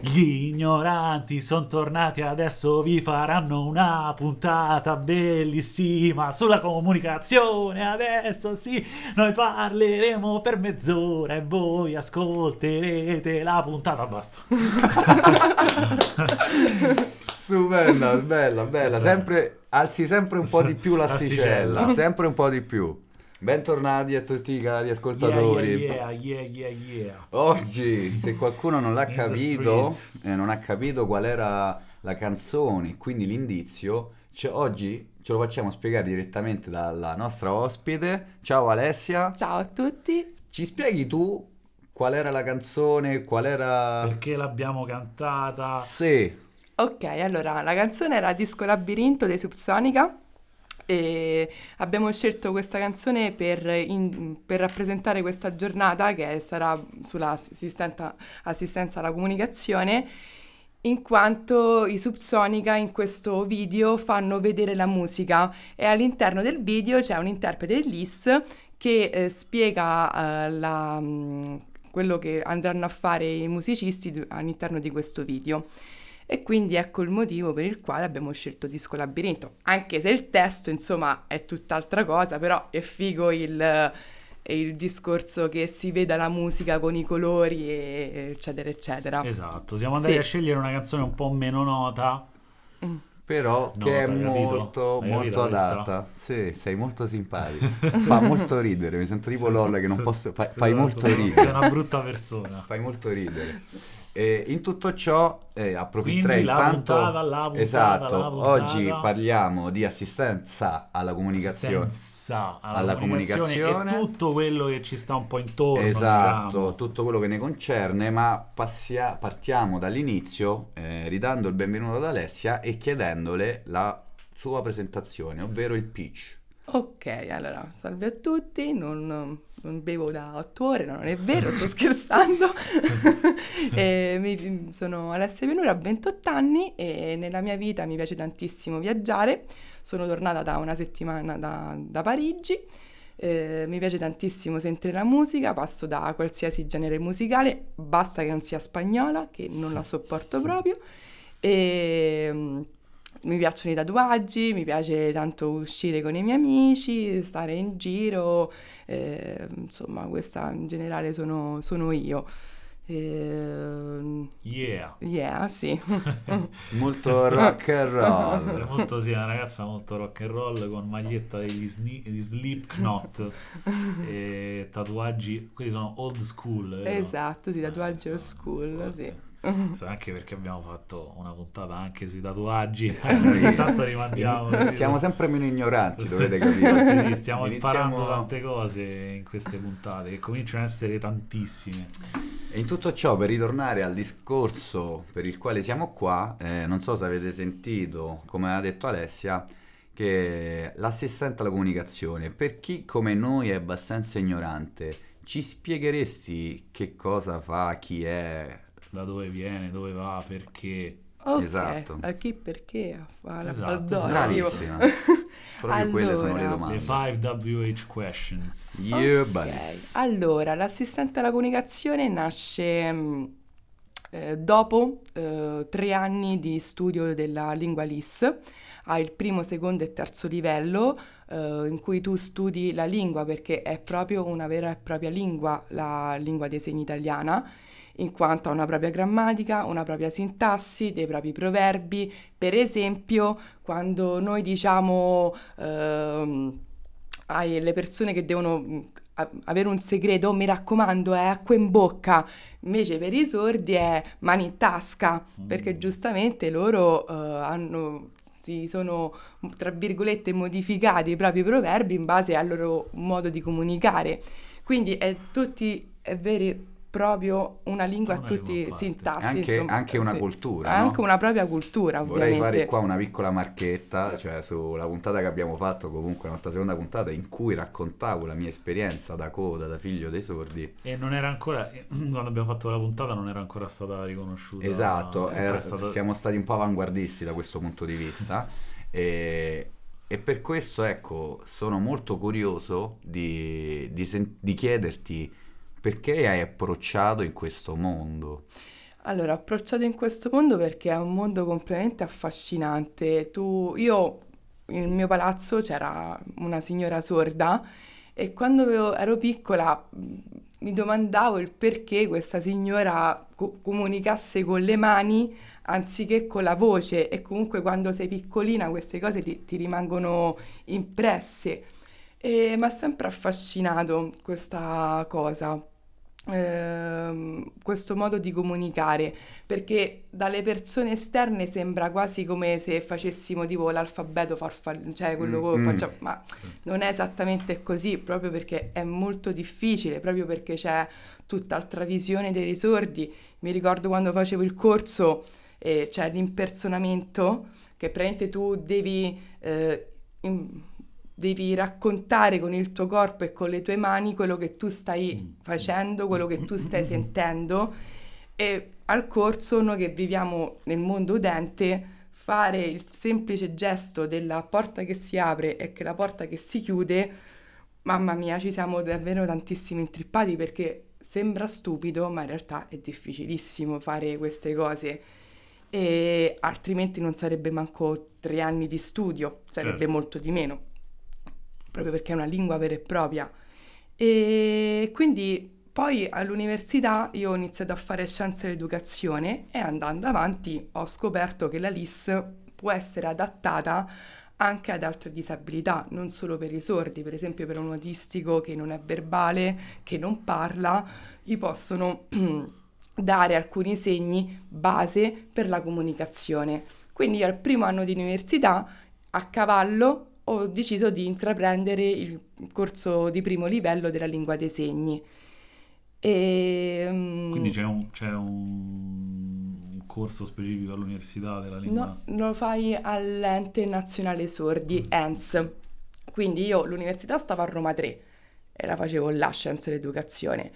Gli ignoranti sono tornati, adesso vi faranno una puntata bellissima sulla comunicazione. Adesso sì, noi parleremo per mezz'ora e voi ascolterete la puntata. Basta. Stupenda, bella, bella. Sempre, alzi sempre un po' di più l'asticella, L'asticella. sempre un po' di più. Bentornati a tutti i cari ascoltatori. Yeah, yeah, yeah, yeah, yeah. Oggi, se qualcuno non l'ha capito, eh, non ha capito qual era la canzone, quindi l'indizio, cioè, oggi ce lo facciamo spiegare direttamente dalla nostra ospite. Ciao Alessia, Ciao a tutti. ci spieghi tu qual era la canzone, qual era... Perché l'abbiamo cantata? Sì, Ok, allora la canzone era Disco Labirinto dei Subsonica e abbiamo scelto questa canzone per, in- per rappresentare questa giornata che sarà sulla assistenza, assistenza alla comunicazione in quanto i Subsonica in questo video fanno vedere la musica e all'interno del video c'è un interprete Liz che eh, spiega eh, la, mh, quello che andranno a fare i musicisti all'interno di questo video. E quindi ecco il motivo per il quale abbiamo scelto Disco Labirinto, anche se il testo insomma è tutt'altra cosa, però è figo il, il discorso che si veda la musica con i colori e eccetera eccetera. Esatto, siamo andati Sì. a scegliere una canzone un po' meno nota. però No, che è molto, molto adatta. Sì, sei molto simpatico. Fa molto ridere, mi sento tipo LOL che non posso... Fai, fai molto Sei ridere. una brutta persona. Fai molto ridere. E in tutto ciò eh, approfitterei Quindi intanto... puntata, puntata, esatto, puntata. oggi parliamo di assistenza alla comunicazione. Assistenza alla, alla comunicazione, comunicazione. tutto quello che ci sta un po' intorno. Esatto, diciamo. tutto quello che ne concerne, ma passia- partiamo dall'inizio eh, ridando il benvenuto ad Alessia e chiedendole la sua presentazione, ovvero il pitch. Ok, allora, salve a tutti, non, non bevo da otto ore, no, non è vero, sto scherzando. E mi- sono Alessia Pianura, ho 28 anni e nella mia vita mi piace tantissimo viaggiare. Sono tornata da una settimana da, da Parigi, eh, mi piace tantissimo sentire la musica, passo da qualsiasi genere musicale, basta che non sia spagnola, che non la sopporto proprio. E mi piacciono i tatuaggi, mi piace tanto uscire con i miei amici, stare in giro, eh, insomma, questa in generale sono, sono io. Eh, Yeah. yeah, sì. Molto rock and roll. Molto, sì, una ragazza molto rock and roll con maglietta degli sni- di Slipknot e tatuaggi, quelli sono old school. vero? esatto, sì, tatuaggi Eh, old school, sì. Sì, anche perché abbiamo fatto una puntata anche sui tatuaggi. Intanto rimandiamo. Siamo sempre meno ignoranti, dovete capire. Sì, stiamo Iniziamo- imparando tante cose in queste puntate che cominciano ad essere tantissime. E in tutto ciò, per ritornare al discorso per il quale siamo qua, eh, non so se avete sentito, come ha detto Alessia, che l'assistente alla comunicazione, per chi come noi è abbastanza ignorante, ci spiegheresti che cosa fa, chi è? Da dove viene, dove va, perché. Ok, Esatto. a chi perché? Alla Esatto. Bravissima. Proprio quelle sono le Allora. Le domande. 5 WH questions. Yeah, Ok, buddy. Allora, l'assistente alla comunicazione nasce mh, eh, dopo eh, tre anni di studio della lingua LIS, ha il primo, secondo e terzo livello eh, in cui tu studi la lingua perché è proprio una vera e propria lingua, la lingua dei segni italiana, in quanto ha una propria grammatica, una propria sintassi, dei propri proverbi. Per esempio, quando noi diciamo ehm, ai le persone che devono a- avere un segreto, mi raccomando, è acqua in bocca. Invece per i sordi è mani in tasca, perché Mm. giustamente loro eh, hanno si sono tra virgolette modificati i propri proverbi in base al loro modo di comunicare. Quindi è tutti è vero proprio una lingua a tutti parte. sintassi, Anche- insomma, anche una sì. cultura, Anche no? una propria cultura, Vorrei ovviamente. fare qua una piccola marchetta, cioè sulla puntata che abbiamo fatto, comunque la nostra seconda puntata, in cui raccontavo la mia esperienza da coda, da figlio dei sordi. E non era ancora, eh, quando abbiamo fatto la puntata, non era ancora stata riconosciuta. Esatto, Era era- stato- siamo stati un po' avanguardisti da questo punto di vista e, e per questo, ecco, sono molto curioso di, di sen- di chiederti perché hai approcciato in questo mondo. Allora, ho approcciato in questo mondo perché è un mondo completamente affascinante. Tu, io, nel mio palazzo c'era una signora sorda e quando ero piccola mh, mi domandavo il perché questa signora co- comunicasse con le mani anziché con la voce e comunque quando sei piccolina queste cose ti, ti rimangono impresse. E mi ha sempre affascinato questa cosa ehm, questo modo di comunicare, perché dalle persone esterne sembra quasi come se facessimo tipo l'alfabeto farfallino, cioè quello Mm, che mm. facciamo, ma non è esattamente così, proprio perché è molto difficile, proprio perché c'è tutt'altra visione dei risordi. Mi ricordo quando facevo il corso, eh, c'è l'impersonamento, che praticamente tu devi... eh, im- devi raccontare con il tuo corpo e con le tue mani quello che tu stai facendo, quello che tu stai sentendo e al corso noi che viviamo nel mondo udente fare il semplice gesto della porta che si apre e che la porta che si chiude, mamma mia, ci siamo davvero tantissimi intrippati perché sembra stupido, ma in realtà è difficilissimo fare queste cose. E altrimenti non sarebbe manco tre anni di studio, sarebbe Certo. molto di meno proprio perché è una lingua vera e propria. E quindi poi all'università io ho iniziato a fare scienze dell'educazione e andando avanti ho scoperto che la LIS può essere adattata anche ad altre disabilità, non solo per i sordi, per esempio per un autistico che non è verbale, che non parla, gli possono dare alcuni segni base per la comunicazione. Quindi al primo anno di università, a cavallo, ho deciso di intraprendere il corso di primo livello della lingua dei segni. E, mm, Quindi c'è un, c'è un un corso specifico all'università della lingua? No, lo fai all'Ente Nazionale Sordi, ENS. Quindi io l'università stavo a Roma 3 e la facevo là, Scienze dell'Educazione.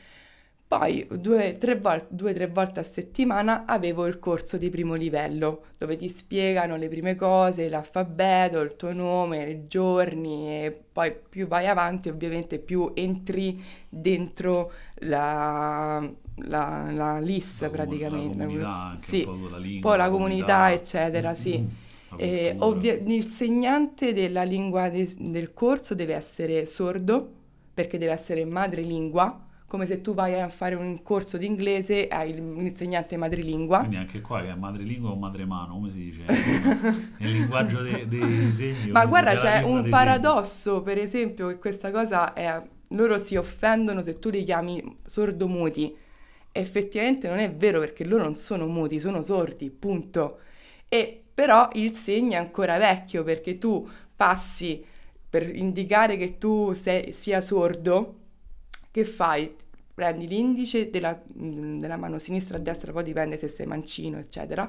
Poi due, tre vol- due, tre volte a settimana avevo il corso di primo livello, dove ti spiegano le prime cose, l'alfabeto, il tuo nome, i giorni e poi più vai avanti ovviamente più entri dentro la, la, la LIS La praticamente. La comunità, Sì, un po' la lingua, po' la comunità, eccetera, sì. Mm, la E cultura. ovvia- l'insegnante della lingua de- del corso deve essere sordo, perché deve essere madrelingua, come se tu vai a fare un corso di inglese hai l'insegnante madrelingua. Quindi anche qua è madrelingua o madremano, come si dice? Nel linguaggio dei, dei segni. Ma guarda, c'è un paradosso, per esempio, che questa cosa è... Loro si offendono se tu li chiami sordomuti. Effettivamente non è vero perché loro non sono muti, sono sordi, punto. E però il segno è ancora vecchio perché tu passi per indicare che tu sei, sia sordo, che fai? Prendi l'indice della, mm, della mano sinistra a destra, poi dipende se sei mancino, eccetera,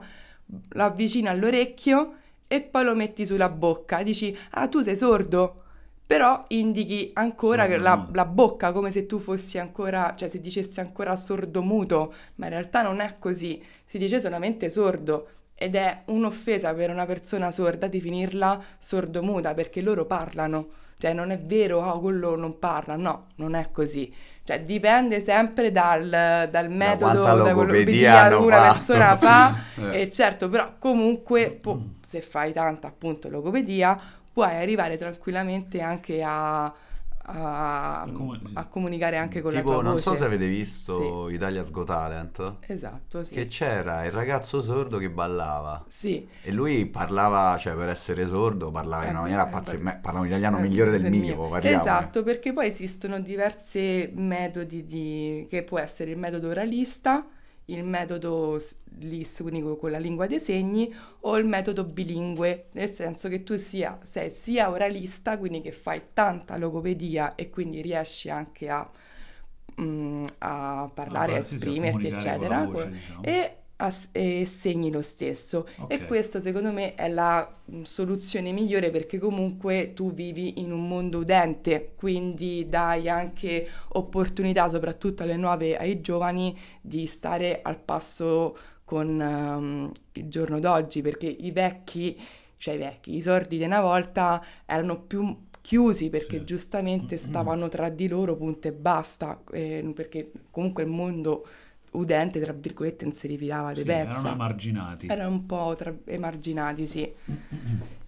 lo avvicini all'orecchio e poi lo metti sulla bocca. Dici, ah, tu sei sordo, però indichi ancora che la, la bocca come se tu fossi ancora, cioè se dicessi ancora sordomuto, ma in realtà non è così, si dice solamente sordo. Ed è un'offesa per una persona sorda definirla sordomuta perché loro parlano, cioè non è vero, oh, quello non parla, no, non è così. Cioè dipende sempre dal, dal metodo, quanta da logopedia che una fatto. persona fa, Eh. e certo, però comunque po- se fai tanta appunto logopedia puoi arrivare tranquillamente anche a, a- A comu- sì. a comunicare anche con la Tipo, tua non voce. so se avete visto Italia's Got Talent, Esatto, sì. che c'era il ragazzo sordo che ballava. Sì. E lui parlava, cioè per essere sordo, parlava in una Eh, maniera eh, pazza, per- me- parlava un italiano Eh, migliore del, del mio, parliamo. Esatto, perché poi esistono diversi metodi di... che può essere il metodo oralista, il metodo LIS, quindi con la lingua dei segni, o il metodo bilingue, nel senso che tu sia, sei sia oralista, quindi che fai tanta logopedia e quindi riesci anche a, mm, a parlare, a Ah, sì, sì, a esprimerti, eccetera, voce, diciamo. e, a s- e segni lo stesso. E Ok. questo secondo me è la mh, soluzione migliore perché comunque tu vivi in un mondo udente, quindi dai anche opportunità, soprattutto alle nuove, ai giovani, di stare al passo con ehm, il giorno d'oggi, perché i vecchi, cioè i vecchi, i sordi di una volta erano più chiusi perché Sì. giustamente stavano tra di loro, punto e basta, eh, perché comunque il mondo udente, tra virgolette, rifilava di Sì, pezza. erano emarginati. Erano un po' tra- emarginati, sì.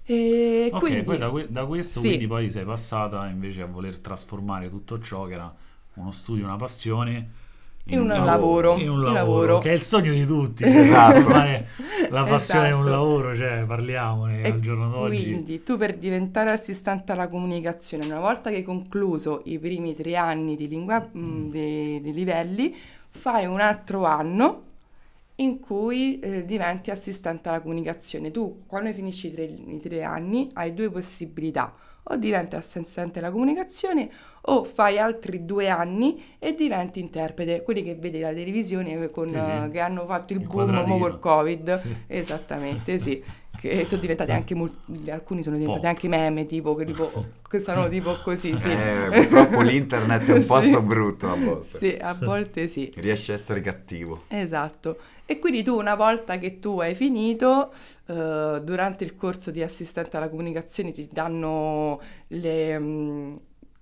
E Ok, quindi, poi da, que- da questo sì. quindi poi sei passata invece a voler trasformare tutto ciò che era uno studio, una passione In un lavoro, in un lavoro, lavoro. che è il sogno di tutti. Esatto. La passione è un Esatto. lavoro, cioè parliamone E al giorno d'oggi. Quindi tu per diventare assistente alla comunicazione, una volta che hai concluso i primi tre anni di lingua, mh, di, di livelli, fai un altro anno in cui eh, diventi assistente alla comunicazione. Tu quando finisci i tre, i tre anni hai due possibilità, o diventi assistente alla comunicazione o fai altri due anni e diventi interprete, quelli che vedi alla televisione con, Sì, sì. che hanno fatto il, Il boom col Covid. Sì. Esattamente, sì. Che sono diventati anche molti, alcuni sono diventati Pop. anche meme, tipo che, tipo, che sono tipo così, sì. Eh, purtroppo l'internet è un Sì. posto brutto a volte. Sì, a volte sì. Riesci a essere cattivo. Esatto. E quindi tu una volta che tu hai finito, eh, durante il corso di assistente alla comunicazione ti danno le, mm,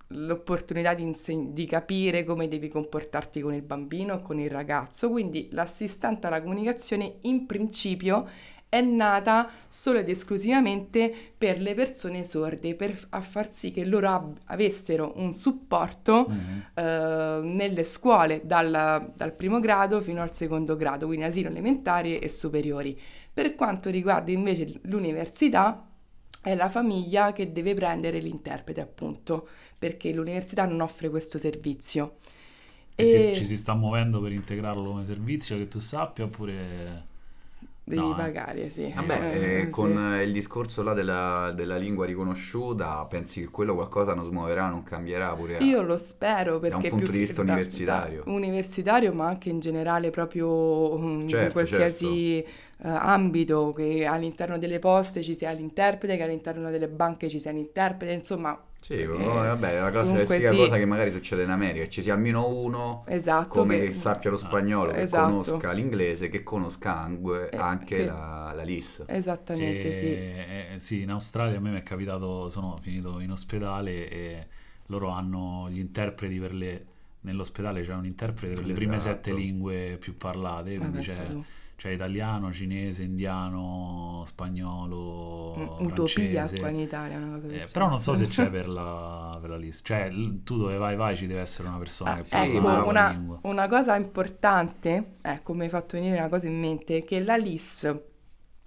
l'opportunità di, inseg- di capire come devi comportarti con il bambino o con il ragazzo. Quindi l'assistente alla comunicazione in principio è nata solo ed esclusivamente per le persone sorde, per a far sì che loro ab- avessero un supporto Mhm. eh, nelle scuole dal, dal primo grado fino al secondo grado, quindi asilo elementari e superiori. Per quanto riguarda invece l'università, è la famiglia che deve prendere l'interprete, appunto, perché l'università non offre questo servizio. E si- E ci si sta muovendo per integrarlo come servizio che tu sappia oppure... devi no, eh. pagare, sì. Vabbè, Eh, eh, con eh, il discorso là della, della lingua riconosciuta, pensi che quello qualcosa non smuoverà, non cambierà pure? Io lo spero perché punto più di che vista da- universitario. da- universitario, ma anche in generale proprio mm, in Certo, qualsiasi eh, ambito, che all'interno delle poste ci sia l'interprete, che all'interno delle banche ci sia l'interprete, insomma, Sì, Eh, oh, vabbè, la classica sì. cosa che magari succede in America, ci sia almeno uno esatto. come che- sappia lo spagnolo, che Esatto. conosca l'inglese, che conosca anche, Eh, anche che- la, la LIS. Esattamente, sì. E- eh, sì, in Australia a me mi è capitato, sono finito in ospedale e loro hanno gli interpreti per le... Nell'ospedale c'è un interprete per le prime Esatto. sette lingue più parlate, quindi c'è, c'è italiano, cinese, indiano, spagnolo, Mm, Utopia francese. qua in Italia, una cosa Eh, però non so se c'è per la, per la lista. Cioè, tu dove vai, vai, ci deve essere una persona Ah, che parla ecco, la una, lingua. una cosa importante, ecco, mi hai fatto venire una cosa in mente, che la LIS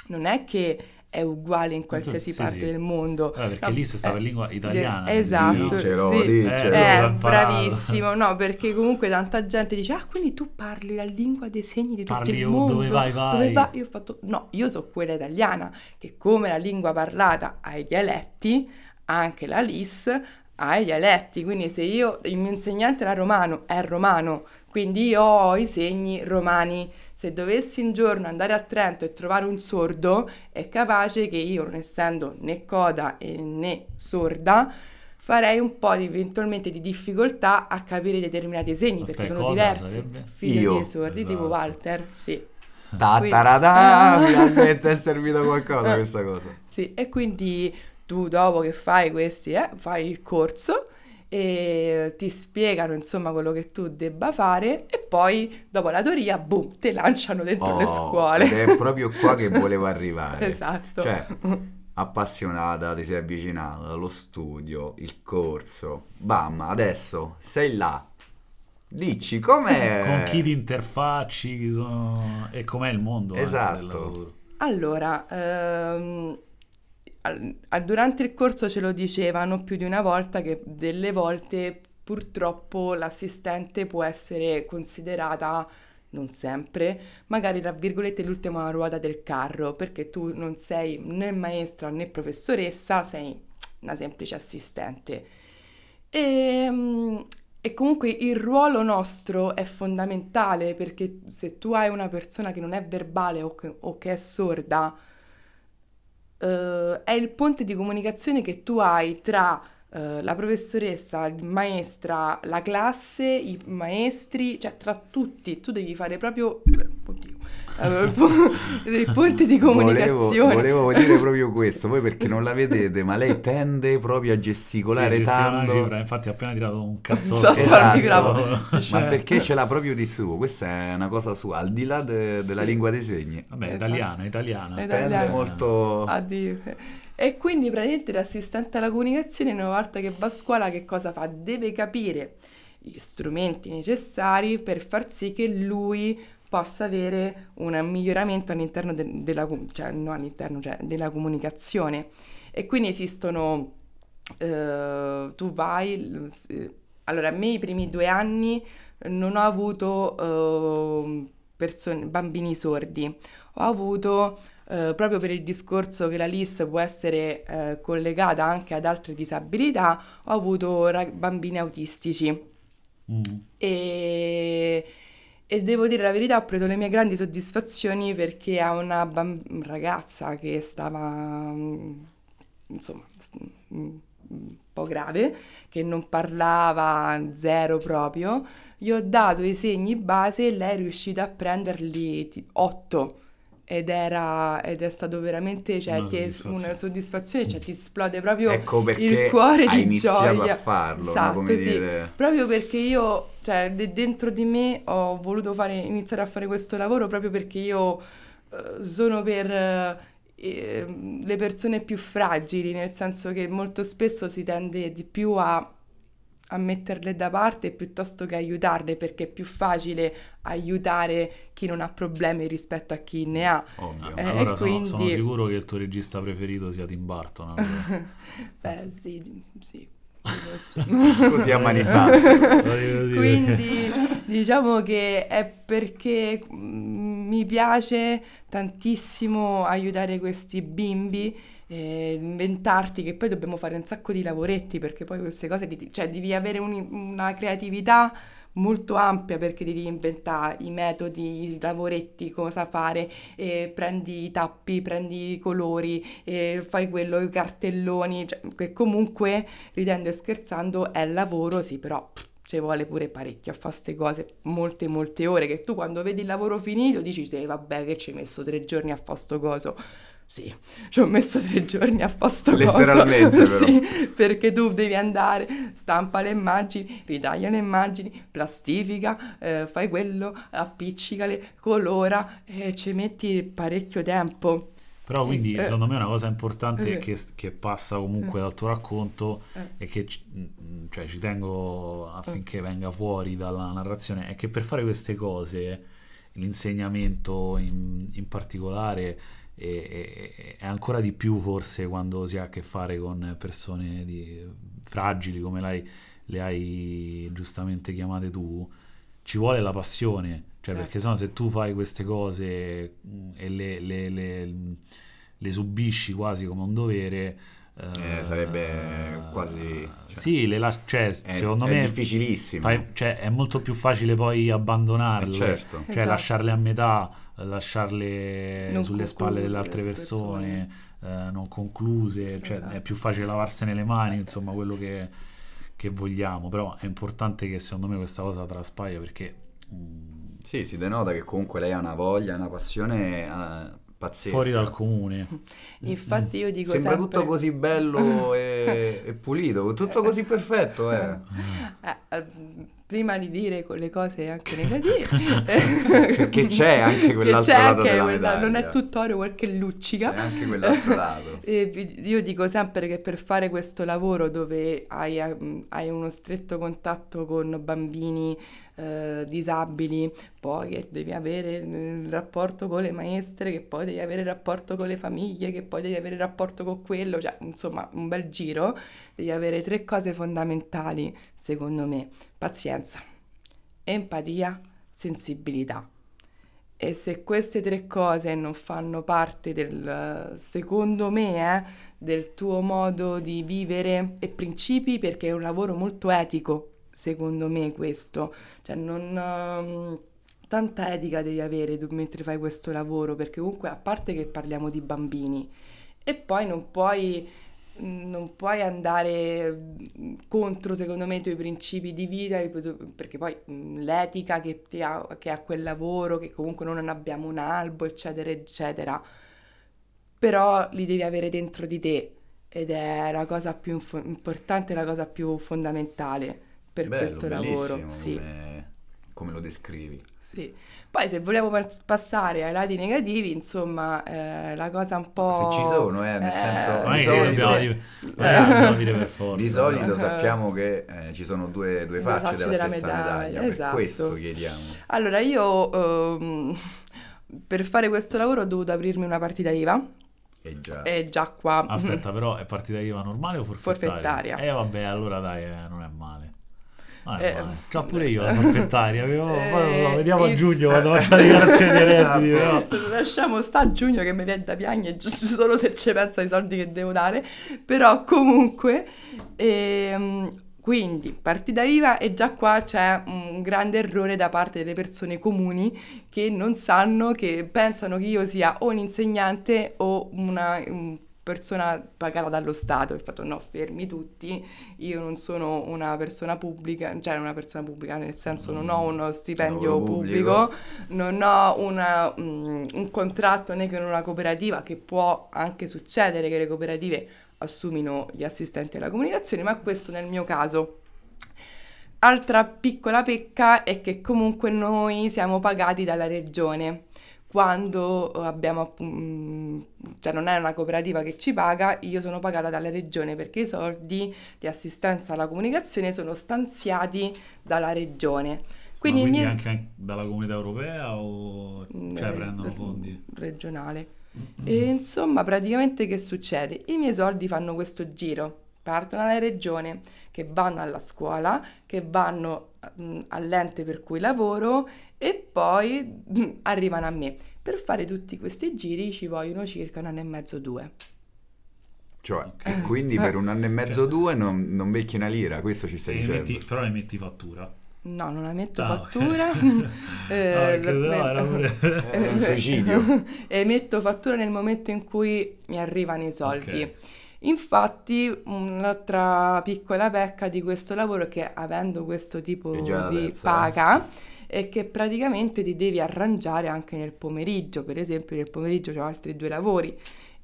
non è che è uguale in qualsiasi Sì, parte sì. del mondo. Allora, perché No, lì si sta eh, per lingua de- italiana. esatto, Dicelo, sì. dicelo. Eh, Eh, bravissimo, no, perché comunque tanta gente dice, ah, quindi tu parli la lingua dei segni di tutto Parli il o mondo. dove vai, vai. Dove va? Io ho fatto, no, io so quella italiana, che come la lingua parlata ha i dialetti, anche la LIS ha i dialetti, quindi se io, il mio insegnante era romano, è romano, quindi io ho i segni romani. Se dovessi un giorno andare a Trento e trovare un sordo, è capace che io, non essendo né coda e né sorda, farei un po' di, eventualmente di difficoltà a capire determinati segni, perché Aspetta, sono coda diversi. sarebbe? Figli Io. dei sordi, tipo Esatto. Walter, sì. Quindi- tarada, finalmente è servito qualcosa questa cosa. Sì, e quindi tu dopo che fai questi, eh, fai il corso e ti spiegano insomma quello che tu debba fare e poi dopo la teoria, boom, ti lanciano dentro le Oh, scuole. Ed è proprio qua che volevo arrivare. Esatto. Cioè, appassionata, ti sei avvicinata allo studio, il corso, bam, adesso sei là. Dici com'è? Con chi ti interfacci chi sono... e com'è il mondo Esatto. Allora, ehm, al- durante il corso ce lo dicevano più di una volta che delle volte purtroppo l'assistente può essere considerata, non sempre, magari tra virgolette l'ultima ruota del carro, perché tu non sei né maestra né professoressa, sei una semplice assistente. E, mm, e comunque il ruolo nostro è fondamentale perché se tu hai una persona che non è verbale o che, o che è sorda, eh, è il ponte di comunicazione che tu hai tra eh, la professoressa, il maestra, la classe, i maestri, cioè tra tutti. Tu devi fare proprio, oddio, il pu- dei punti di comunicazione. Volevo, volevo dire proprio questo, voi perché non la vedete, ma lei tende proprio a gesticolare Sì, tanto. cifra, infatti ha appena tirato un cazzotto. Sotto al Esatto. microfono. Ma Cioè, perché ce l'ha proprio di suo? Questa è una cosa sua, al di là de- della Sì. lingua dei segni. Vabbè, Esatto. italiana, italiana. Italiana. Tende molto... a dire. E quindi praticamente l'assistente alla comunicazione una volta che va a scuola che cosa fa? Deve capire gli strumenti necessari per far sì che lui possa avere un miglioramento all'interno de- della, cioè, no, all'interno, cioè, della comunicazione. E quindi esistono, eh, tu vai, allora a me i primi due anni non ho avuto eh, persone- bambini sordi, ho avuto eh, proprio per il discorso che la LIS può essere eh, collegata anche ad altre disabilità, ho avuto ra- bambini autistici Mm. e, e devo dire la verità, ho preso le mie grandi soddisfazioni perché ha una bam- ragazza che stava, mm, insomma, s- mm, un po' grave, che non parlava zero proprio. Gli ho dato i segni base e lei è riuscita a prenderli 8 ed era ed è stato veramente cioè, Una soddisfazione. una soddisfazione, cioè ti esplode proprio Ecco il cuore di gioia. a farlo, no? Esatto, come sì. dire... Proprio perché io, cioè, de- dentro di me ho voluto fare, iniziare a fare questo lavoro proprio perché io eh, sono per eh, le persone più fragili, nel senso che molto spesso si tende di più a, a metterle da parte piuttosto che aiutarle, perché è più facile aiutare chi non ha problemi rispetto a chi ne ha. Ovvio. Eh, allora sono, quindi- sono sicuro che il tuo regista preferito sia Tim Burton. allora. Beh, sì, sì. Così a mani basse. Quindi diciamo che è perché mm, mi piace tantissimo aiutare questi bimbi, eh, inventarti che poi dobbiamo fare un sacco di lavoretti perché poi queste cose, di- cioè devi avere un- una creatività molto ampia perché devi inventare i metodi, i lavoretti, cosa fare, e prendi i tappi, prendi i colori, e fai quello, i cartelloni, cioè, che comunque ridendo e scherzando è lavoro, sì, però ci vuole pure parecchio a fare queste cose, molte molte ore, che tu quando vedi il lavoro finito dici, vabbè che ci hai messo tre giorni a fare sto coso. Sì, ci ho messo tre giorni a fare sto. Letteralmente, però. Sì, perché tu devi andare, stampa le immagini, ritaglia le immagini, plastifica, eh, fai quello, appiccicale, colora e ci metti parecchio tempo. Però quindi Eh, secondo me una cosa importante eh. che, che passa comunque dal tuo racconto Eh. e che ci- mm, cioè, ci tengo affinché venga fuori dalla narrazione è che per fare queste cose, l'insegnamento in, in particolare è, è- è ancora di più forse quando si ha a che fare con persone di- fragili come l'hai- le hai giustamente chiamate tu, ci vuole la passione, cioè Certo. perché sennò se tu fai queste cose mm, e le, le- le- le subisci quasi come un dovere... Eh, sarebbe quasi- cioè, sì, le lasci- cioè, È, secondo è me difficilissimo. fai- cioè, è molto più facile poi abbandonarle, Eh, certo. cioè Esatto. lasciarle a metà, lasciarle Non sulle spalle delle altre le persone, eh, non concluse, cioè Esatto. è più facile lavarsene le mani, insomma, quello che, che vogliamo, però è importante che secondo me questa cosa traspaia perché mm, Sì, si denota che comunque lei ha una voglia, una passione eh, pazzesca. fuori dal comune. Infatti io dico Sembra sempre... tutto così bello e, e pulito, tutto così perfetto, eh. Eh, eh, prima di dire quelle cose anche negative Perché c'è anche che quell'altro c'è lato anche della quella- non è tutto oro quel che luccica C'è anche quell'altro lato. E io dico sempre che per fare questo lavoro dove hai, eh, hai uno stretto contatto con bambini eh, disabili, poi che devi avere il rapporto con le maestre, che poi devi avere il rapporto con le famiglie, che poi devi avere il rapporto con quello, cioè insomma un bel giro, devi avere tre cose fondamentali secondo me, pazienza, empatia, sensibilità. E se queste tre cose non fanno parte del, secondo me, eh, del tuo modo di vivere e principi, perché è un lavoro molto etico, secondo me questo, cioè non... ehm, tanta etica devi avere mentre fai questo lavoro, perché comunque a parte che parliamo di bambini, e poi non puoi non puoi andare mm, contro, secondo me, i tuoi principi di vita, perché poi mm, l'etica che, ha, che ha quel lavoro, che comunque non abbiamo un albo, eccetera, eccetera, però li devi avere dentro di te ed è la cosa più inf- importante, la cosa più fondamentale per Bello, questo lavoro. Sì. Come, come lo descrivi. Sì. Poi se vogliamo passare ai lati negativi, insomma, eh, la cosa un po'... Se ci sono, eh, nel eh, senso... Non è di che solito, dobbiamo dire, dobbiamo dire per forza. di solito Eh. sappiamo che eh, ci sono due, due facce della, della stessa medaglia, medaglia, per esatto. questo chiediamo. Allora, io ehm, per fare questo lavoro ho dovuto aprirmi una partita IVA E già... e già qua... Aspetta, però è partita IVA normale o forfettaria? Forfettaria. Eh vabbè, allora dai, eh, non è male. È Eh. Già pure io la forfettaria. Eh, vediamo a giugno quando faccio la dichiarazione dei redditi. Esatto. però. Lasciamo sta a giugno che mi viene da piangere solo se ci penso ai soldi che devo dare, però comunque, ehm, quindi partita IVA e già qua c'è un grande errore da parte delle persone comuni che non sanno, che pensano che io sia o un insegnante o una un persona pagata dallo Stato. Ho fatto no, fermi tutti, io non sono una persona pubblica, cioè una persona pubblica nel senso non ho uno stipendio pubblico, pubblico. non ho una, mm, un contratto né con una cooperativa che può anche succedere che le cooperative assumino gli assistenti alla comunicazione, ma questo nel mio caso. Altra piccola pecca è che comunque noi siamo pagati dalla regione. Quando abbiamo, mm, cioè non è una cooperativa che ci paga, io sono pagata dalla regione perché i soldi di assistenza alla comunicazione sono stanziati dalla regione. Quindi, quindi miei- anche dalla comunità europea o cioè prendono fondi? regionale. E insomma, praticamente che succede? I miei soldi fanno questo giro, partono alla regione, che vanno alla scuola, che vanno mm, all'ente per cui lavoro e poi mm, arrivano a me. Per fare tutti questi giri ci vogliono circa un anno e mezzo, due. Cioè, Ok. e quindi per un anno e mezzo o due non, non becchi una lira, questo ci stai E dicendo. metti- però ne metti fattura. No, non la metto Ah, fattura. Eh, Ah, perché la- sennò era pure- È un suicidio. Emetto fattura nel momento in cui mi arrivano i soldi. Ok. Infatti, un'altra piccola pecca di questo lavoro è che avendo questo tipo di paga è che praticamente ti devi arrangiare anche nel pomeriggio. Per esempio, nel pomeriggio ho altri due lavori.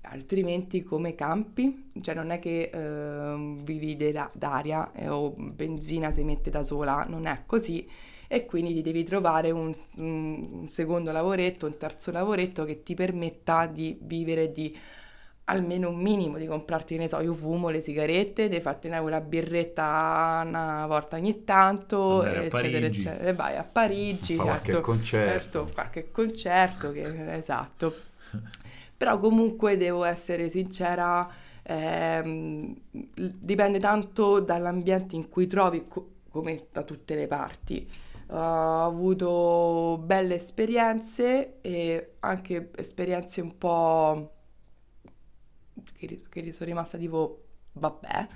Altrimenti come campi? Cioè non è che ehm, vivi de- d'aria eh, o benzina si mette da sola, non è così e quindi ti devi trovare un, un secondo lavoretto, un terzo lavoretto che ti permetta di vivere di almeno un minimo, di comprarti, che ne so, io fumo le sigarette, devi farti una birretta una volta ogni tanto, Andare eccetera, eccetera. E vai a Parigi, Fa qualche certo, concerto. certo, qualche concerto, che, esatto. Però comunque devo essere sincera, ehm, dipende tanto dall'ambiente in cui trovi, co- come da tutte le parti. Ho avuto belle esperienze e anche esperienze un po' che, che sono rimasta tipo vabbè,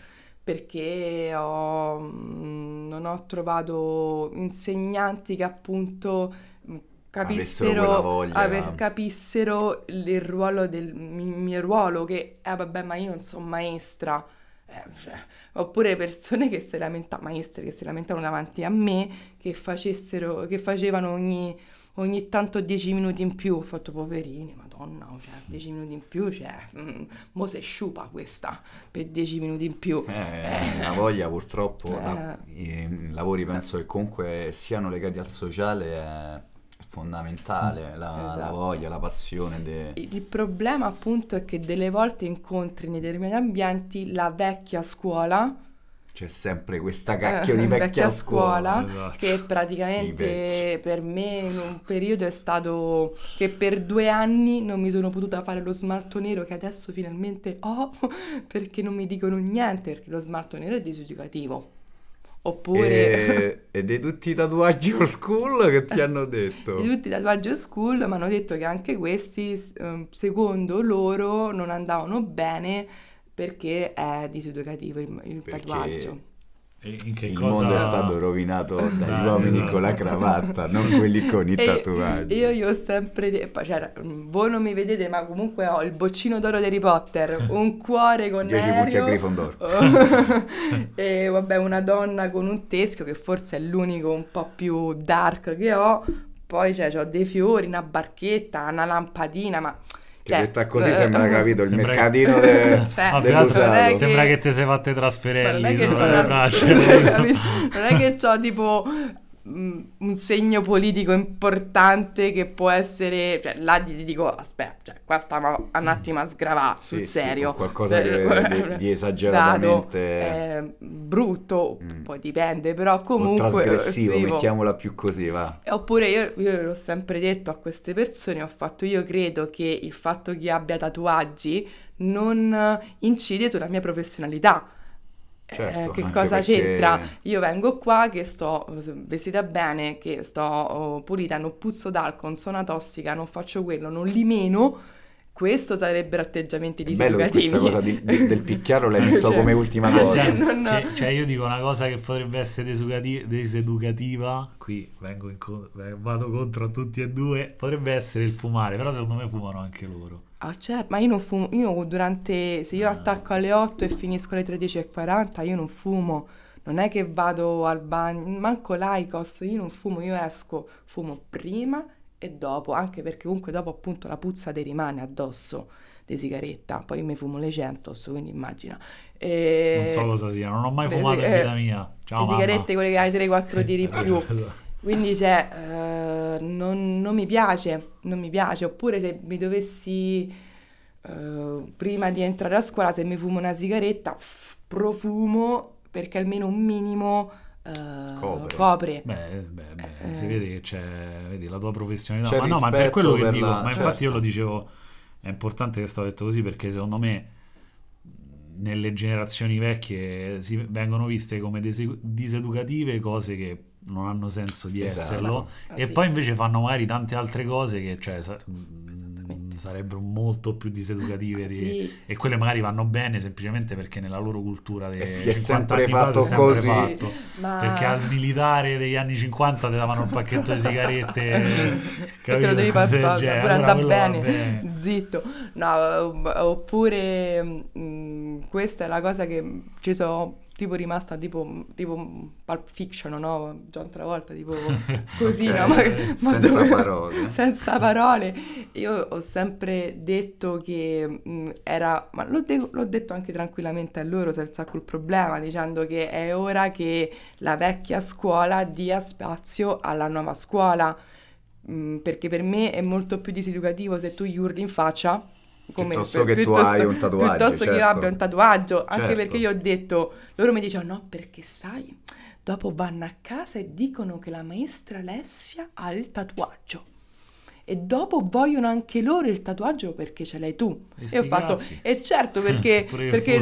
perché ho- mm, non ho trovato insegnanti che appunto mm, capissero, ave- capissero il, ruolo del mi- mio ruolo che eh vabbè ma io non sono maestra. Eh, cioè, oppure persone che si lamentavano maestre che si lamentavano davanti a me che facessero che facevano ogni, ogni tanto 10 minuti in più ho fatto poverini madonna cioè 10 minuti in più cioè mm, mo se sciupa questa per 10 minuti in più Eh, la voglia purtroppo, la- Eh. i lavori penso che comunque siano legati al sociale è fondamentale, la, la Esatto. voglia, la passione. de- Il problema appunto è che delle volte incontri nei determinati ambienti la vecchia scuola, C'è sempre questa cacchio di eh, vecchia, scuola. Esatto. che praticamente per me in un periodo è stato che per due anni non mi sono potuta fare lo smalto nero che adesso finalmente ho perché non mi dicono niente perché lo smalto nero è diseducativo. Oppure E, e di tutti i tatuaggi old school che ti hanno detto? di tutti i tatuaggi school mi hanno detto che anche questi, ehm, secondo loro, non andavano bene perché è diseducativo il, il tatuaggio. E in che Il cosa... mondo è stato rovinato dagli Dai, uomini esatto. con la cravatta, non quelli con i tatuaggi. io gli ho sempre detto, c'era, mm, voi non mi vedete, ma comunque ho il boccino d'oro di Harry Potter, un cuore con 10 pucci a Aereo, Gryffindor. e vabbè una donna con un teschio che forse è l'unico un po' più dark che ho, poi cioè, ho dei fiori, una barchetta, una lampadina, ma... Che cioè, detta così eh, sembra, capito, il Sembra che- mercatino de- Cioè, più dell'usato. che- Sembra che ti sei fatte Ma non trasferelli è che no, c'ho? Non è che c'ho tipo un segno politico importante che può essere, cioè là gli dico aspetta, cioè qua stiamo un attimo a sgravare sul Sì, sì, serio. con qualcosa Eh, che- di- di esageratamente- Vado, eh, brutto, Mm. poi dipende, però o comunque trasgressivo, sì, mettiamola più così, va. Oppure io, io l'ho sempre detto a queste persone, ho fatto io credo che il fatto che abbia tatuaggi non incide sulla mia professionalità. Certo, Eh, che cosa perché- c'entra? Io vengo qua che sto eh, vestita bene, che sto oh, pulita, non puzzo d'alcol, non sono tossica, non faccio quello, non li meno. Questo sarebbero atteggiamenti È bello che diseducativi. questa cosa di- di- del picchiaro l'hai messo Cioè, come ultima cioè, cosa. non- Che- cioè io dico una cosa che potrebbe essere diseducativa, qui vengo in eh, vado contro a tutti e due, potrebbe essere il fumare, però secondo me fumano anche loro. Ah certo, ma io non fumo, io durante, se io Ah. attacco alle 8 e finisco alle 13.40, io non fumo, non è che vado al bagno, manco l'Aicos, io non fumo, io esco, fumo prima e dopo, anche perché comunque dopo appunto la puzza ti rimane addosso di sigaretta, poi mi fumo le 100, quindi immagina. E... Non so cosa sia, non ho mai fumato in eh, vita mia. Ciao le mamma. sigarette, quelle che hai 3-4 tiri in più. Quindi cioè, eh, non, non mi piace, non mi piace. Oppure se mi dovessi, eh, prima di entrare a scuola, se mi fumo una sigaretta, f- profumo perché almeno un minimo eh, Copre. copre. Beh, beh, beh, Eh. si vede che c'è vedi, la tua professionalità. C'è Ma no, ma per quello che per dico, la- ma infatti io certo. lo dicevo, è importante che sto detto così perché secondo me nelle generazioni vecchie si vengono viste come dise- diseducative cose che non hanno senso di Esatto. esserlo Ah, e sì. poi invece fanno magari tante altre cose che cioè, sa- mm, sarebbero molto più diseducative di- Sì. e quelle magari vanno bene semplicemente perché nella loro cultura dei E si è 50 sempre anni fa si è fatto sempre così. fatto. Ma... Perché al militare degli anni 50 ti davano un pacchetto di sigarette, E te capito? lo devi del fare pure Allora va bene. zitto. No, eh, oppure mh, questa è la cosa che ci sono tipo rimasta tipo, tipo Pulp Fiction, no? John Travolta, tipo così, Ok, no? Ma, ma senza dove- parole. senza parole. Io ho sempre detto che mh, era, ma l'ho, de- l'ho detto anche tranquillamente a loro senza alcun problema, dicendo che è ora che la vecchia scuola dia spazio alla nuova scuola. Mm, perché per me è molto più diseducativo se tu gli urli in faccia Piuttosto che tu hai un tatuaggio, piuttosto che io certo. abbia un tatuaggio anche Certo. perché io ho detto loro mi dicevano no perché sai dopo vanno a casa e dicono che la maestra Alessia ha il tatuaggio e dopo vogliono anche loro il tatuaggio perché ce l'hai tu. E E ho fatto, e certo perché, perché,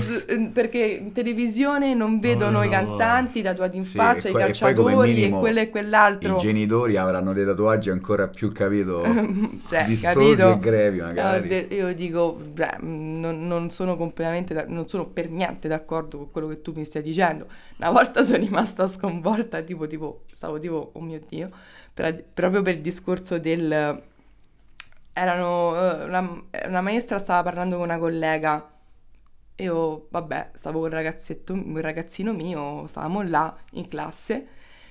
perché in televisione non vedono i vedono- cantanti tatuati in Sì, faccia, e i e calciatori e minimo quello e quell'altro. I genitori avranno dei tatuaggi ancora più, capito, Cioè, vistosi capito? e grevi Io, magari. de- io dico, beh, non, non sono completamente, da- non sono per niente d'accordo con quello che tu mi stai dicendo. Una volta sono rimasta sconvolta, tipo, tipo, stavo tipo, oh mio Dio, per- proprio per il discorso del... Erano, eh, una, una maestra stava parlando con una collega e io, vabbè, stavo con un ragazzetto, un ragazzino mio, stavamo là in classe.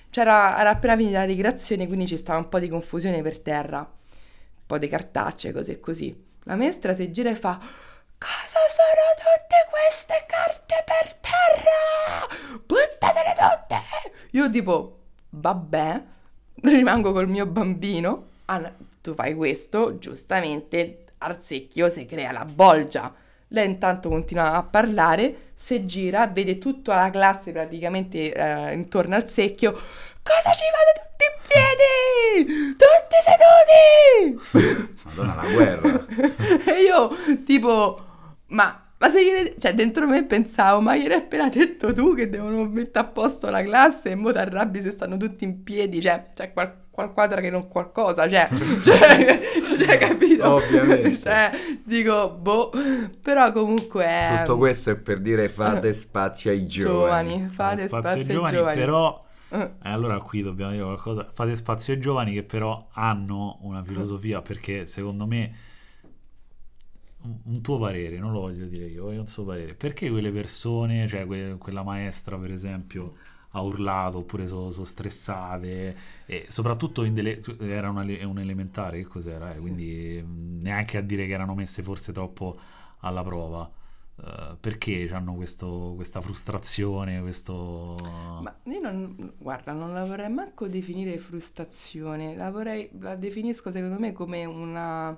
C'era, era appena finita la ricreazione, quindi ci stava un po' di confusione per terra, un po' di cartacce, così e così. La maestra si gira e fa: Cosa sono tutte queste carte per terra? Buttatele tutte! Io tipo, vabbè, rimango col mio bambino. Ah, tu fai questo, giustamente al secchio si crea la bolgia. Lei intanto continua a parlare, si gira, vede tutta la classe praticamente eh, intorno al secchio. Cosa ci fate tutti in piedi? Tutti seduti! Madonna, la guerra. e io tipo, ma, ma se gliene... Cioè, dentro me pensavo, ma gliel'hai appena detto tu che devono mettere a posto la classe e mo t'arrabbi se stanno tutti in piedi, cioè, c'è qual- qualquadra che non qualcosa, cioè, cioè, cioè capito? Ovviamente. Cioè, dico, boh, però comunque... Tutto questo è per dire fate spazio ai giovani. giovani, fate spazio spazio, ai giovani, giovani. però Eh, eh, allora qui dobbiamo dire qualcosa. Fate spazio ai giovani che però hanno una filosofia perché secondo me un, un tuo parere, non lo voglio dire io, voglio un suo parere. Perché quelle persone, cioè que- quella maestra per esempio ha urlato oppure sono stressate e soprattutto in delle, era una- un elementare, che cos'era? eh, Quindi mh, neanche a dire che erano messe forse troppo alla prova. Eh, perché hanno questa frustrazione, questo... Ma io non, guarda, non la vorrei manco definire frustrazione, la vorrei, la definisco secondo me come una,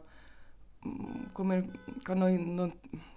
mm, come quando non,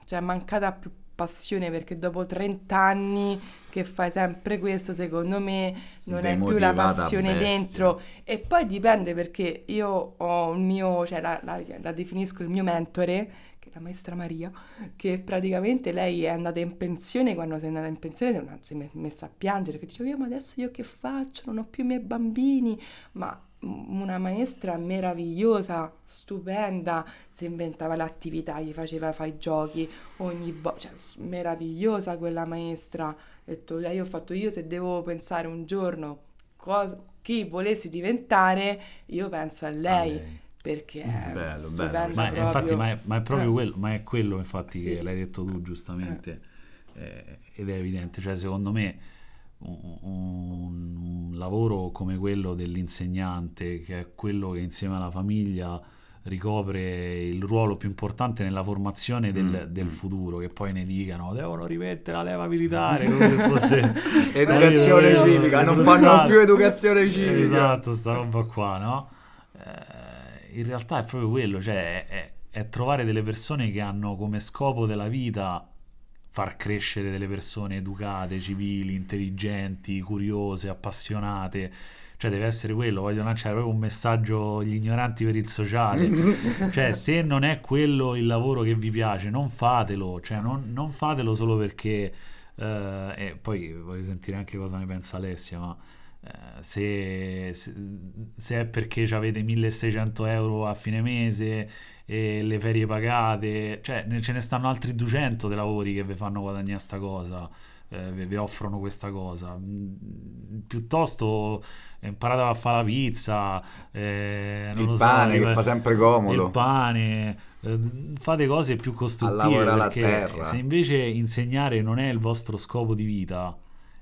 cioè mancata più passione perché dopo 30 anni che fai sempre questo secondo me non hai più la passione bestia. dentro e poi dipende perché io ho il mio, cioè la, la- la definisco il mio mentore che è la maestra Maria che praticamente lei è andata in pensione, quando si è andata in pensione si è è messa a piangere, che diceva io ma adesso io che faccio? Non ho più i miei bambini, ma una maestra meravigliosa, stupenda, si inventava l'attività, gli faceva fare i giochi ogni volta, cioè meravigliosa quella maestra. Ho detto, "Lei, io ho fatto io se devo pensare un giorno cosa- chi volessi diventare, io penso a lei. lei. Perché è Bello, stupenda bello. Ma è, proprio. infatti, ma è, ma è proprio Eh. quello, ma è quello infatti Sì. che l'hai detto tu giustamente, eh, ed è evidente, cioè secondo me un, un- un lavoro come quello dell'insegnante, che è quello che insieme alla famiglia ricopre il ruolo più importante nella formazione del, Mm, del mm. futuro, che poi ne dicano devono rimettere la leva militare, fosse Educazione Eh, civica, non fanno Stato. più educazione civica. Esatto, sta roba qua, no? Eh, in realtà è proprio quello, cioè è, è- è trovare delle persone che hanno come scopo della vita far crescere delle persone educate, civili, intelligenti, curiose, appassionate. Cioè deve essere quello, voglio lanciare proprio un messaggio agli ignoranti per il sociale. Cioè, se non è quello il lavoro che vi piace, non fatelo, cioè non, non fatelo solo perché... eh, e poi voglio sentire anche cosa ne pensa Alessia, ma eh, se, se- se è perché avete 1600 euro a fine mese e le ferie pagate, cioè ne- ce ne stanno altri 200 dei lavori che vi fanno guadagnare sta cosa, eh, vi, vi offrono questa cosa. Mm, Piuttosto imparate a fare la pizza, eh, Il lo so, pane eh, che fa sempre comodo. il pane, eh, fate cose più costruttive lavorare la terra. se invece insegnare non è il vostro scopo di vita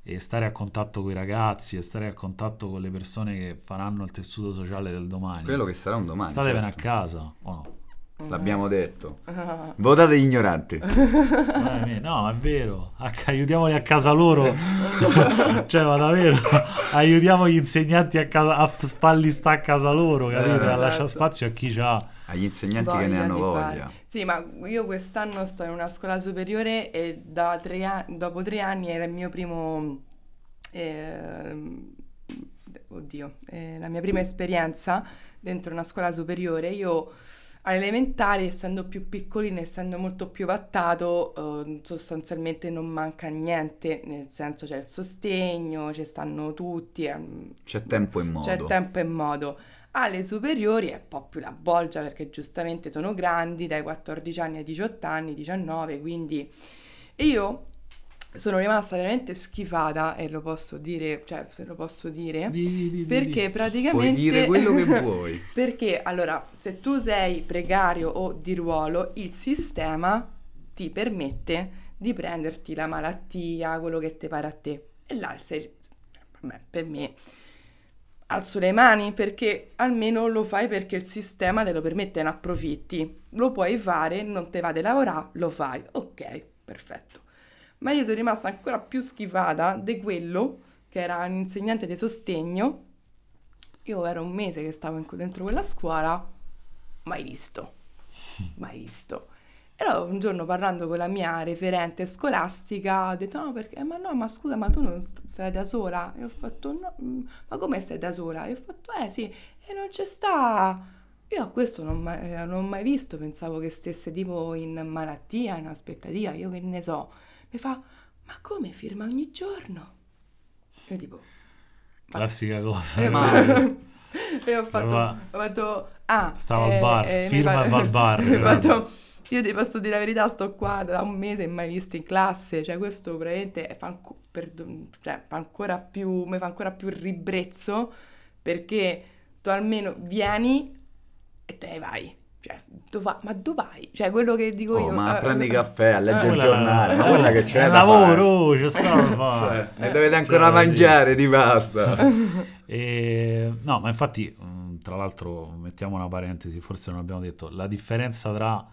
e stare a contatto con i ragazzi e stare a contatto con le persone che faranno il tessuto sociale del domani, Quello che sarà un domani. statevene certo. a casa o no? L'abbiamo detto. Votate gli ignoranti. Eh, no, è vero, aiutiamoli a casa loro, cioè ma davvero, aiutiamo gli insegnanti a, casa, a farli sta a casa loro, capito? Eh. a lasciare Esatto. spazio a chi c'ha. Agli insegnanti che ne Voglia hanno voglia. fare. Sì, ma io quest'anno sto in una scuola superiore e da tre anni, dopo tre anni era il mio primo, ehm, oddio, eh, la mia prima esperienza dentro una scuola superiore. Io all'elementare, essendo più piccolino, essendo molto più vattato, eh, sostanzialmente non manca niente, nel senso c'è il sostegno, ci stanno tutti, ehm, C'è tempo e modo. c'è tempo e modo. Alle superiori è un po' più la bolgia perché giustamente sono grandi, dai 14 anni ai 18 anni, 19, quindi io sono rimasta veramente schifata e lo posso dire, cioè se lo posso dire, Di- di- perché di- praticamente... Puoi dire quello che vuoi. Perché allora, se tu sei precario o di ruolo, il sistema ti permette di prenderti la malattia, quello che ti pare a te. E là sei, vabbè, per me alzo le mani perché almeno lo fai perché il sistema te lo permette, ne approfitti. Lo puoi fare, non te va di lavorare, lo fai. Ok, perfetto. Ma io sono rimasta ancora più schifata di quello che era un insegnante di sostegno. Io era un mese che stavo in- dentro quella scuola, mai visto, mai visto. E allora un giorno parlando con la mia referente scolastica ho detto no perché, ma no ma scusa ma tu non stai da sola? E ho fatto no, mm, ma come stai da sola? E ho fatto eh sì, e non c'è sta... Io a questo non, mai- eh, non ho mai visto, pensavo che stesse tipo in malattia, in aspettativa, io che ne so. Mi fa, ma come firma ogni giorno? Io tipo... ma- Classica cosa. eh, ma- ma- e ho fatto, Stava- ho fatto ah, Stava al eh, bar, eh, firma fa- e va al bar, esatto. fatto, io ti posso dire la verità, sto qua da un mese e mai visto in classe, cioè questo praticamente fa, anco- perdo- cioè, fa ancora più, mi fa ancora più ribrezzo perché tu almeno vieni e te ne vai. Cioè, dove va- ma dove vai? Cioè, quello che dico Oh, io... ma eh, prendi eh, caffè a leggere il Quella- giornale, ma eh, guarda che c'è è da lavoro, c'è stato da fare. fare. Cioè, ne dovete ancora Cioè, mangiare di pasta. E, no, ma infatti, tra l'altro, mettiamo una parentesi, forse non abbiamo detto, la differenza tra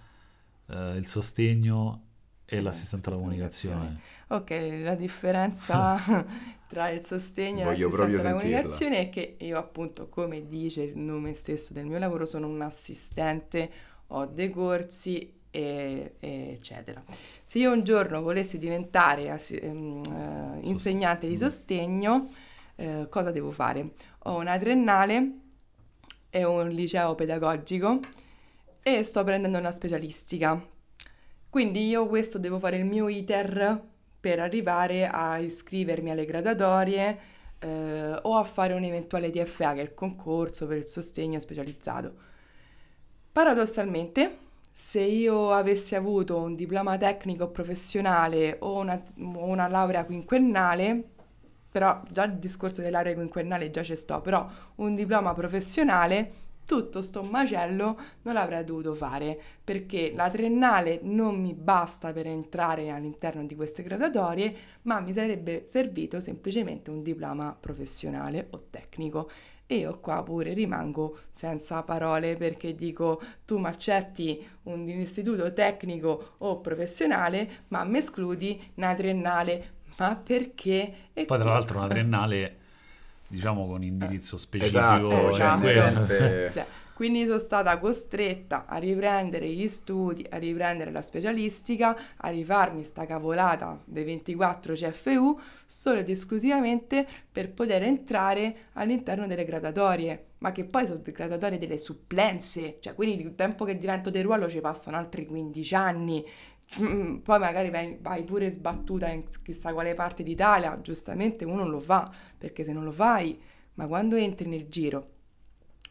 eh, il sostegno e l'assistente alla comunicazione. Ok, la differenza tra il sostegno e Voglio l'assistente alla comunicazione è che io appunto, come dice il nome stesso del mio lavoro, sono un assistente, ho dei corsi e, e eccetera. Se io un giorno volessi diventare assi- ehm, eh, insegnante di Mm. sostegno, eh, cosa devo fare? Ho una triennale e un liceo pedagogico e sto prendendo una specialistica. Quindi io questo devo fare il mio iter per arrivare a iscrivermi alle graduatorie eh, o a fare un eventuale TFA, che è il concorso per il sostegno specializzato. Paradossalmente, se io avessi avuto un diploma tecnico professionale o una, una laurea quinquennale, però già il discorso delle lauree quinquennali già ci sto, però un diploma professionale, tutto sto macello non l'avrei dovuto fare perché la triennale non mi basta per entrare all'interno di queste graduatorie, ma mi sarebbe servito semplicemente un diploma professionale o tecnico. E io qua pure rimango senza parole perché dico tu mi accetti un istituto tecnico o professionale, ma mi escludi una triennale. Ma perché? E Poi, tra l'altro, una triennale, diciamo, con indirizzo specifico. Esatto, cioè, cioè, niente- Cioè, quindi sono stata costretta a riprendere gli studi, a riprendere la specialistica, a rifarmi sta cavolata dei 24 CFU solo ed esclusivamente per poter entrare all'interno delle graduatorie. Ma che poi sono graduatorie delle supplenze, cioè quindi il tempo che divento del ruolo ci passano altri 15 anni. Mm, Poi magari vai, vai pure sbattuta in chissà quale parte d'Italia, giustamente uno lo fa, perché se non lo fai, ma quando entri nel giro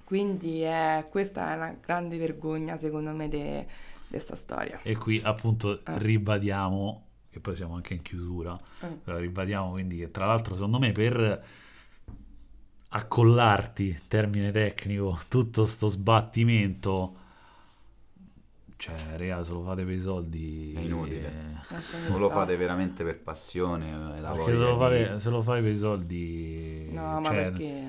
quindi è- questa è una grande vergogna secondo me di questa storia. E qui, appunto, Ah. ribadiamo, che poi siamo anche in chiusura, Mm. però ribadiamo quindi che, tra l'altro, secondo me, per accollarti, termine tecnico, tutto sto sbattimento, cioè, raga, se lo fate per i soldi... È inutile. eh, Non lo fate veramente per passione, eh, la Perché se lo, fate, di- se lo fai per i soldi... No, ma cioè, perché?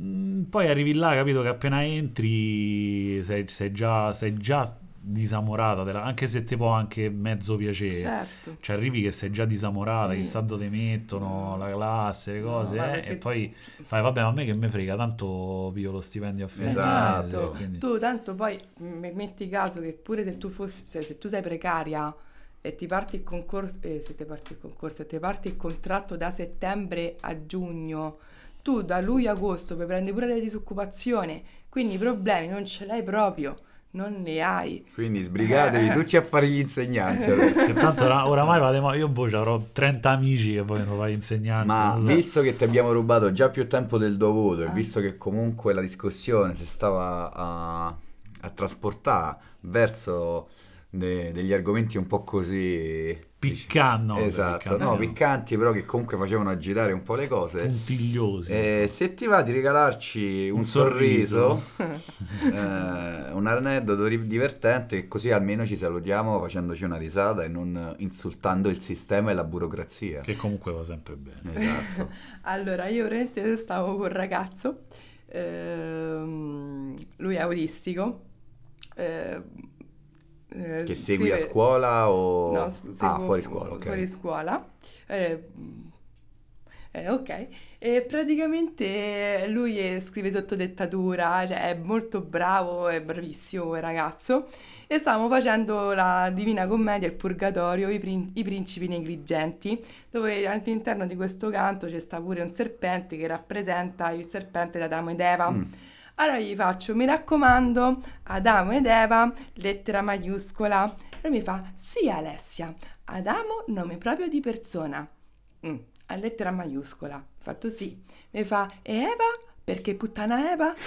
mm, poi arrivi là, capito che appena entri sei, sei già, sei già disamorata, della- anche se ti può anche mezzo piacere. Certo. Cioè arrivi che sei già disamorata, Sì. chissà dove mettono, la classe, le No, cose, ma eh, perché- e poi fai, vabbè, ma a me che me frega, tanto piglio lo stipendio a fine Esatto. quindi- Tu tanto poi metti caso che pure se tu fossi, se, se tu sei precaria e ti parti il concorso, eh, se ti parti il concorso e ti parti il contratto da settembre a giugno, tu da luglio a agosto puoi prendere pure la disoccupazione, quindi i problemi non ce l'hai proprio, non ne hai. Quindi sbrigatevi tutti a fare gli insegnanti. Che tanto ora- oramai vado, ma io boh, avrò 30 amici che vogliono fare insegnanti. Ma so. visto che ti abbiamo rubato già più tempo del dovuto e Ah. visto che comunque la discussione si stava a, a trasportare verso de- degli argomenti un po' così... Piccanno. esatto, no, piccanti però che comunque facevano aggirare un po' le cose. puntigliosi. Eh, se ti va di regalarci un, Un sorriso, eh, un aneddoto divertente, così almeno ci salutiamo facendoci una risata e non insultando il sistema e la burocrazia. Che comunque va sempre bene. Esatto. Allora, io veramente stavo con un ragazzo, ehm, lui è autistico. eh, eh, Che segui a scrive- scuola o... No, ah, s- seguo fuori scuola, ok. fuori scuola. Eh, eh, ok, e praticamente lui scrive sotto dettatura, cioè è molto bravo, è bravissimo ragazzo. E stavamo facendo la Divina Commedia, il Purgatorio, i, prin- i principi negligenti, dove all'interno di questo canto c'è sta pure un serpente che rappresenta il serpente di Adamo ed Eva. Mm. Allora gli faccio, mi raccomando, Adamo ed Eva, lettera maiuscola. E mi fa, sì Alessia, Adamo nome proprio di persona. Mm, a lettera maiuscola. Fatto sì. Mi fa, e Eva Perché puttana Eva?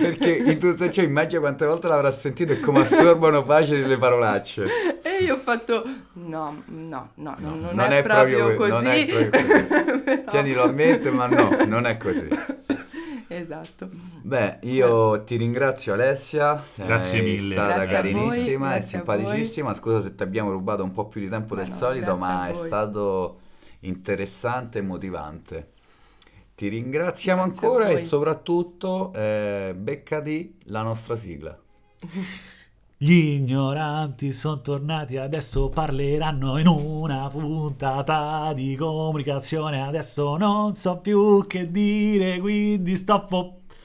Perché in tutto ciò immagina quante volte l'avrà sentito e come assorbono facili le parolacce. E io ho fatto, no, no, no, No, non, non è, proprio così. Non è proprio così. Però- Tienilo a mente, ma no, non è così. Esatto. Beh, io ti ringrazio Alessia, sei Grazie mille. stata Grazie carinissima e simpaticissima. Scusa se ti abbiamo rubato un po' più di tempo Ma del no, solito, ma è stato interessante e motivante. Ti ringraziamo Grazie ancora e soprattutto eh, beccati la nostra sigla. Gli ignoranti sono tornati, adesso parleranno in una puntata di comunicazione. Adesso non so più che dire, quindi stoppo.